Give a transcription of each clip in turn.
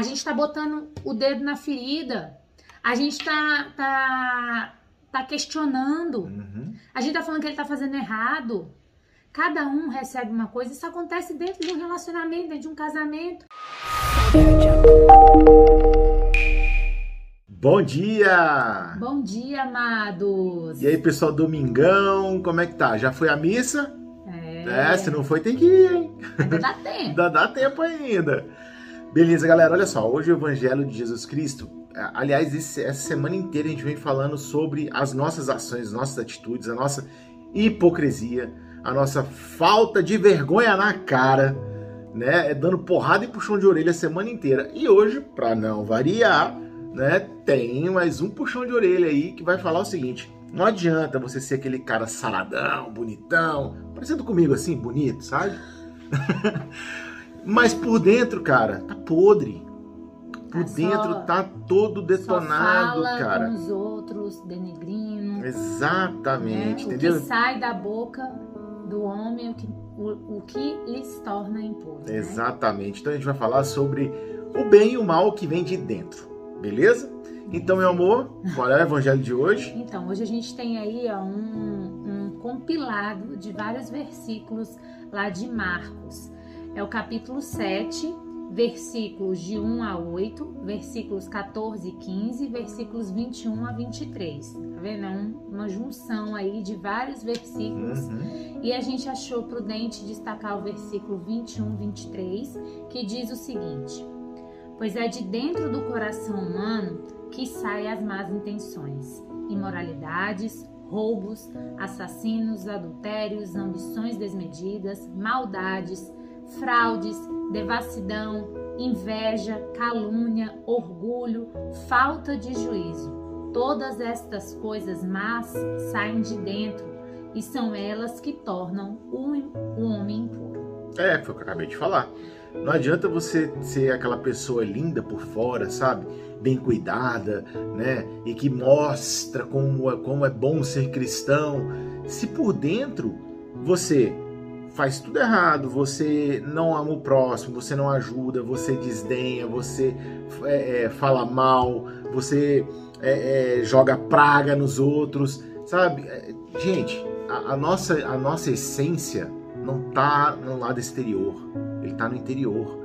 A gente está botando o dedo na ferida. A gente está tá, tá questionando. Uhum. A gente tá falando que ele tá fazendo errado. Cada um recebe uma coisa. Isso acontece dentro de um relacionamento, dentro de um casamento. Bom dia! Bom dia, amados. E aí, pessoal, domingão, como é que tá? Já foi a missa? É, É, se não foi, tem que ir, hein? ainda dá tempo. Ainda dá tempo ainda. Beleza, galera, olha só, hoje o Evangelho de Jesus Cristo, é, aliás, esse- essa semana inteira a gente vem falando sobre as nossas ações, nossas atitudes, a nossa hipocrisia, a nossa falta de vergonha na cara, né? É dando porrada e puxão de orelha a semana inteira. E hoje, pra não variar, né, tem mais um puxão de orelha aí que vai falar o seguinte: não adianta você ser aquele cara saradão, bonitão, parecendo comigo assim, bonito, sabe? Mas por dentro, cara, tá podre. Por Tá só- dentro tá todo Só detonado, fala cara. com os outros, denegrindo. Exatamente, né? O entendeu? que sai da boca do homem, o que, o, o que lhes torna impuro. né? Exatamente. Então a gente vai falar sobre o bem e o mal que vem de dentro, beleza? Então, meu amor, qual é o evangelho de hoje? Então, hoje a gente tem aí ó, um, um compilado de vários versículos lá de Marcos. É o capítulo 7, versículos de 1 a 8, versículos 14 e 15, versículos 21 a 23. Tá vendo? É um- uma junção aí de vários versículos. Uhum. E a gente achou prudente destacar o versículo 21, 23, que diz o seguinte: Pois é de dentro do coração humano que saem as más intenções, imoralidades, roubos, assassinos, adultérios, ambições desmedidas, maldades, fraudes, devassidão, inveja, calúnia, orgulho, falta de juízo. Todas estas coisas más saem de dentro e são elas que tornam o, homem impuro. É, foi o que eu acabei de falar. Não adianta você ser aquela pessoa linda por fora, sabe? Bem cuidada, né? E que mostra como é, como é bom ser cristão. Se por dentro você faz tudo errado, você não ama o próximo, você não ajuda, você desdenha, você é, é, fala mal, você é, é, joga praga nos outros, sabe? É, Gente, a, a nossa, a nossa essência não tá no lado exterior, ele tá no interior.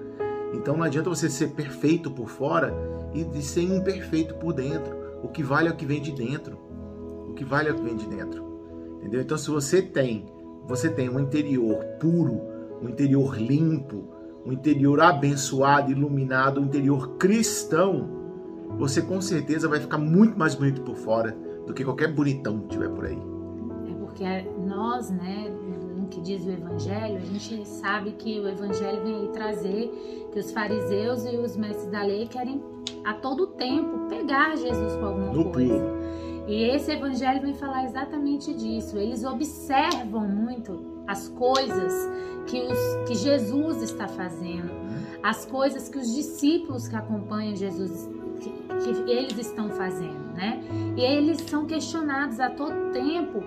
Então não adianta você ser perfeito por fora e ser imperfeito por dentro. O que vale é o que vem de dentro. O que vale é o que vem de dentro. Entendeu? Então se você tem, você tem um interior puro, um interior limpo, um interior abençoado, iluminado, um interior cristão, você com certeza vai ficar muito mais bonito por fora do que qualquer bonitão que tiver por aí. É porque nós, né, no que diz o Evangelho, a gente sabe que o Evangelho vem aí trazer que os fariseus e os mestres da lei querem a todo tempo pegar Jesus com alguma No coisa. pulo. E esse Evangelho vem falar exatamente disso. Eles observam muito as coisas que, os, que Jesus está fazendo, as coisas que os discípulos que acompanham Jesus que, que eles estão fazendo, né? E eles são questionados a todo tempo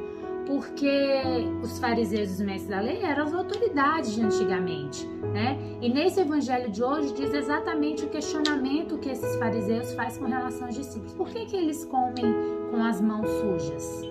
porque os fariseus e os mestres da lei eram as autoridades de antigamente, né? E nesse evangelho de hoje diz exatamente o questionamento que esses fariseus fazem com relação aos discípulos. Por que, que eles comem com as mãos sujas?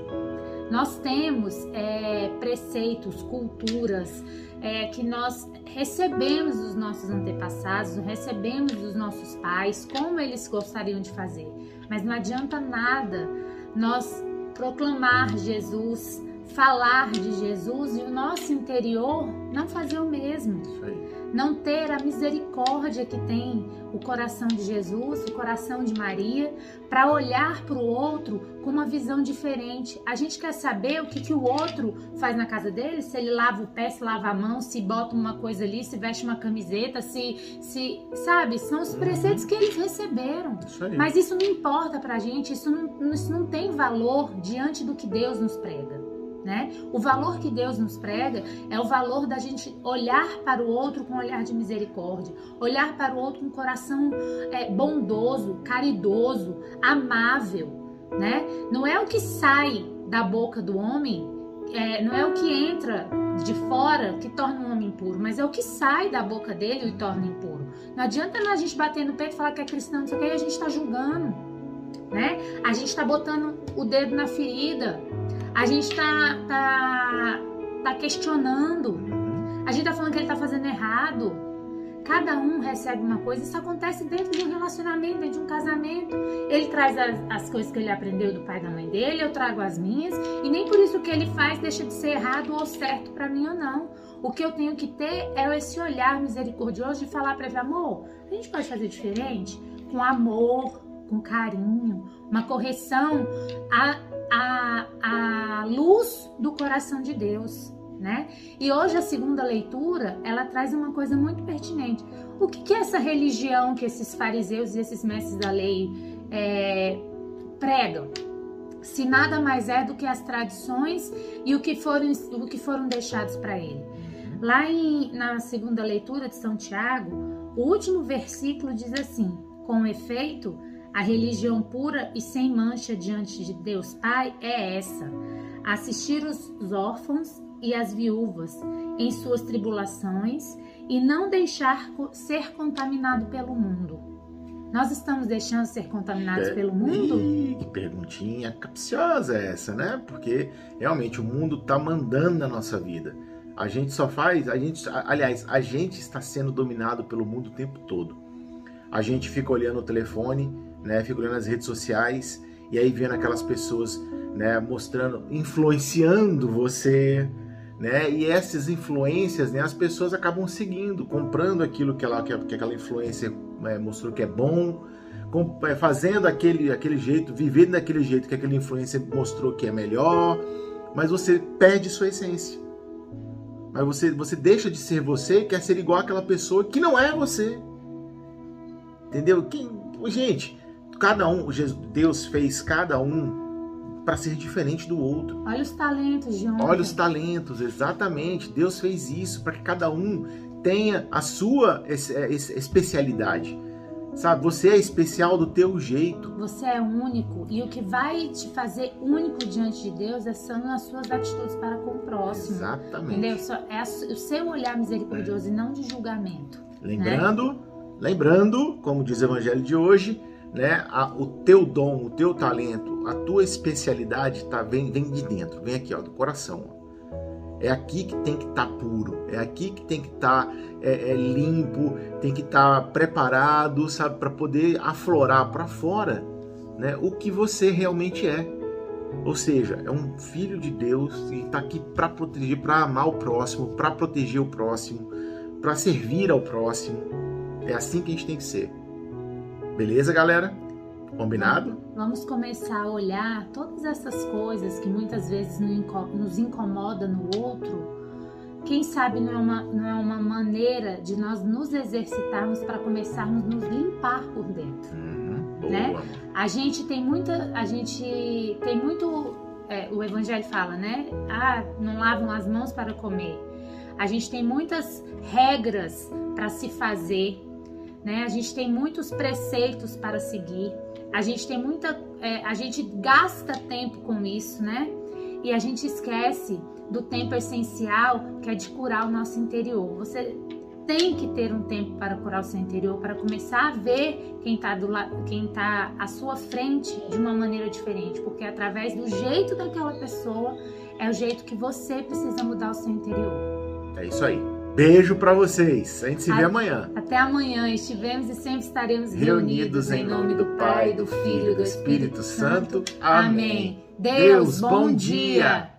Nós temos é, preceitos, culturas é, que nós recebemos dos nossos antepassados, recebemos dos nossos pais, como eles gostariam de fazer. Mas não adianta nada nós proclamar Jesus, falar de Jesus e o nosso interior não fazer o mesmo Isso aí. Não ter a misericórdia que tem o coração de Jesus, o coração de Maria, para olhar para o outro com uma visão diferente. A gente quer saber o que, que o outro faz na casa dele, se ele lava o pé, se lava a mão, se bota uma coisa ali, se veste uma camiseta, se, se sabe, são os preceitos que eles receberam. Isso. Mas isso não importa pra gente, isso não, isso não tem valor diante do que Deus nos prega. Né? O valor que Deus nos prega é o valor da gente olhar para o outro com um olhar de misericórdia, olhar para o outro com um coração é, bondoso, caridoso, amável, né? Não é o que sai da boca do homem, é, não é o que entra de fora que torna um homem impuro, mas é o que sai da boca dele e o torna impuro. Não adianta a gente bater no peito e falar que é cristão, não sei o que, a gente está julgando, né? A gente está botando o dedo na ferida, a gente está tá, tá questionando, a gente está falando que ele está fazendo errado. Cada um recebe uma coisa, isso acontece dentro de um relacionamento, dentro de um casamento. Ele traz as, as coisas que ele aprendeu do pai e da mãe dele, eu trago as minhas, e nem por isso que ele faz deixa de ser errado ou certo para mim ou não. O que eu tenho que ter é esse olhar misericordioso de falar para ele, amor, a gente pode fazer diferente? Com amor, com carinho, uma correção à, à, à luz do coração de Deus né? E hoje a segunda leitura, ela traz uma coisa muito pertinente. O que, que é essa religião que esses fariseus e esses mestres da lei é, pregam? Se nada mais é do que as tradições e o que foram, o que foram deixados para ele. Lá em, na segunda leitura de São Tiago, o último versículo diz assim: Com efeito, a religião pura e sem mancha diante de Deus Pai é essa: assistir os órfãos e as viúvas em suas tribulações e não deixar ser contaminado pelo mundo. Nós estamos deixando ser contaminados é, pelo mundo? Ih, que perguntinha capciosa é essa, né? Porque realmente o mundo está mandando na nossa vida. A gente só faz, a gente, aliás, a gente está sendo dominado pelo mundo o tempo todo. A gente fica olhando o telefone, né? Fica olhando as redes sociais e aí vendo aquelas pessoas, né? Mostrando, influenciando você, né? E essas influências, né, as pessoas acabam seguindo, comprando aquilo que, ela, que aquela influência né, mostrou que é bom, com, é, fazendo aquele, aquele jeito, vivendo daquele jeito que aquela influência mostrou que é melhor, mas você perde sua essência. Mas você, você deixa de ser você e quer ser igual àquela pessoa que não é você. Entendeu? Gente, cada um, Deus fez cada um para ser diferente do outro. Olha os talentos, João. Olha os talentos, exatamente. Deus fez isso para que cada um tenha a sua especialidade. Sabe, você é especial do teu jeito. Você é único e o que vai te fazer único diante de Deus é são as suas atitudes para com o próximo. Exatamente. Entendeu? É o seu olhar misericordioso é. e não de julgamento. Lembrando, né? lembrando, como diz o evangelho de hoje, né? A, o teu dom, o teu talento, a tua especialidade tá vem, vem de dentro, vem aqui, ó, do coração. Ó. É aqui que tem que estar tá puro, é aqui que tem que estar tá, é, é, limpo, tem que estar tá preparado, sabe, para poder aflorar para fora, né? O que você realmente é. Ou seja, é um filho de Deus e está aqui para proteger, para amar o próximo, para proteger o próximo, para servir ao próximo. É assim que a gente tem que ser. Beleza, galera? Combinado? Vamos começar a olhar todas essas coisas que muitas vezes nos incomoda no outro. Quem sabe não é uma, não é uma maneira de nós nos exercitarmos para começarmos a nos limpar por dentro, uhum, né? A gente tem muita, a gente tem muito, é, o Evangelho fala, né? Ah, não lavam as mãos para comer. A gente tem muitas regras para se fazer né? A gente tem muitos preceitos para seguir, a gente tem muita, é, a gente gasta tempo com isso, né? E a gente esquece do tempo essencial que é de curar o nosso interior. Você tem que ter um tempo para curar o seu interior, para começar a ver quem está do quem tá à sua frente de uma maneira diferente, porque através do jeito daquela pessoa é o jeito que você precisa mudar o seu interior. É isso aí. Beijo para vocês. A gente se vê amanhã. Até amanhã. Estivemos e sempre estaremos reunidos, reunidos em nome do Pai, do Filho e do Espírito Santo. Amém. Deus, bom dia.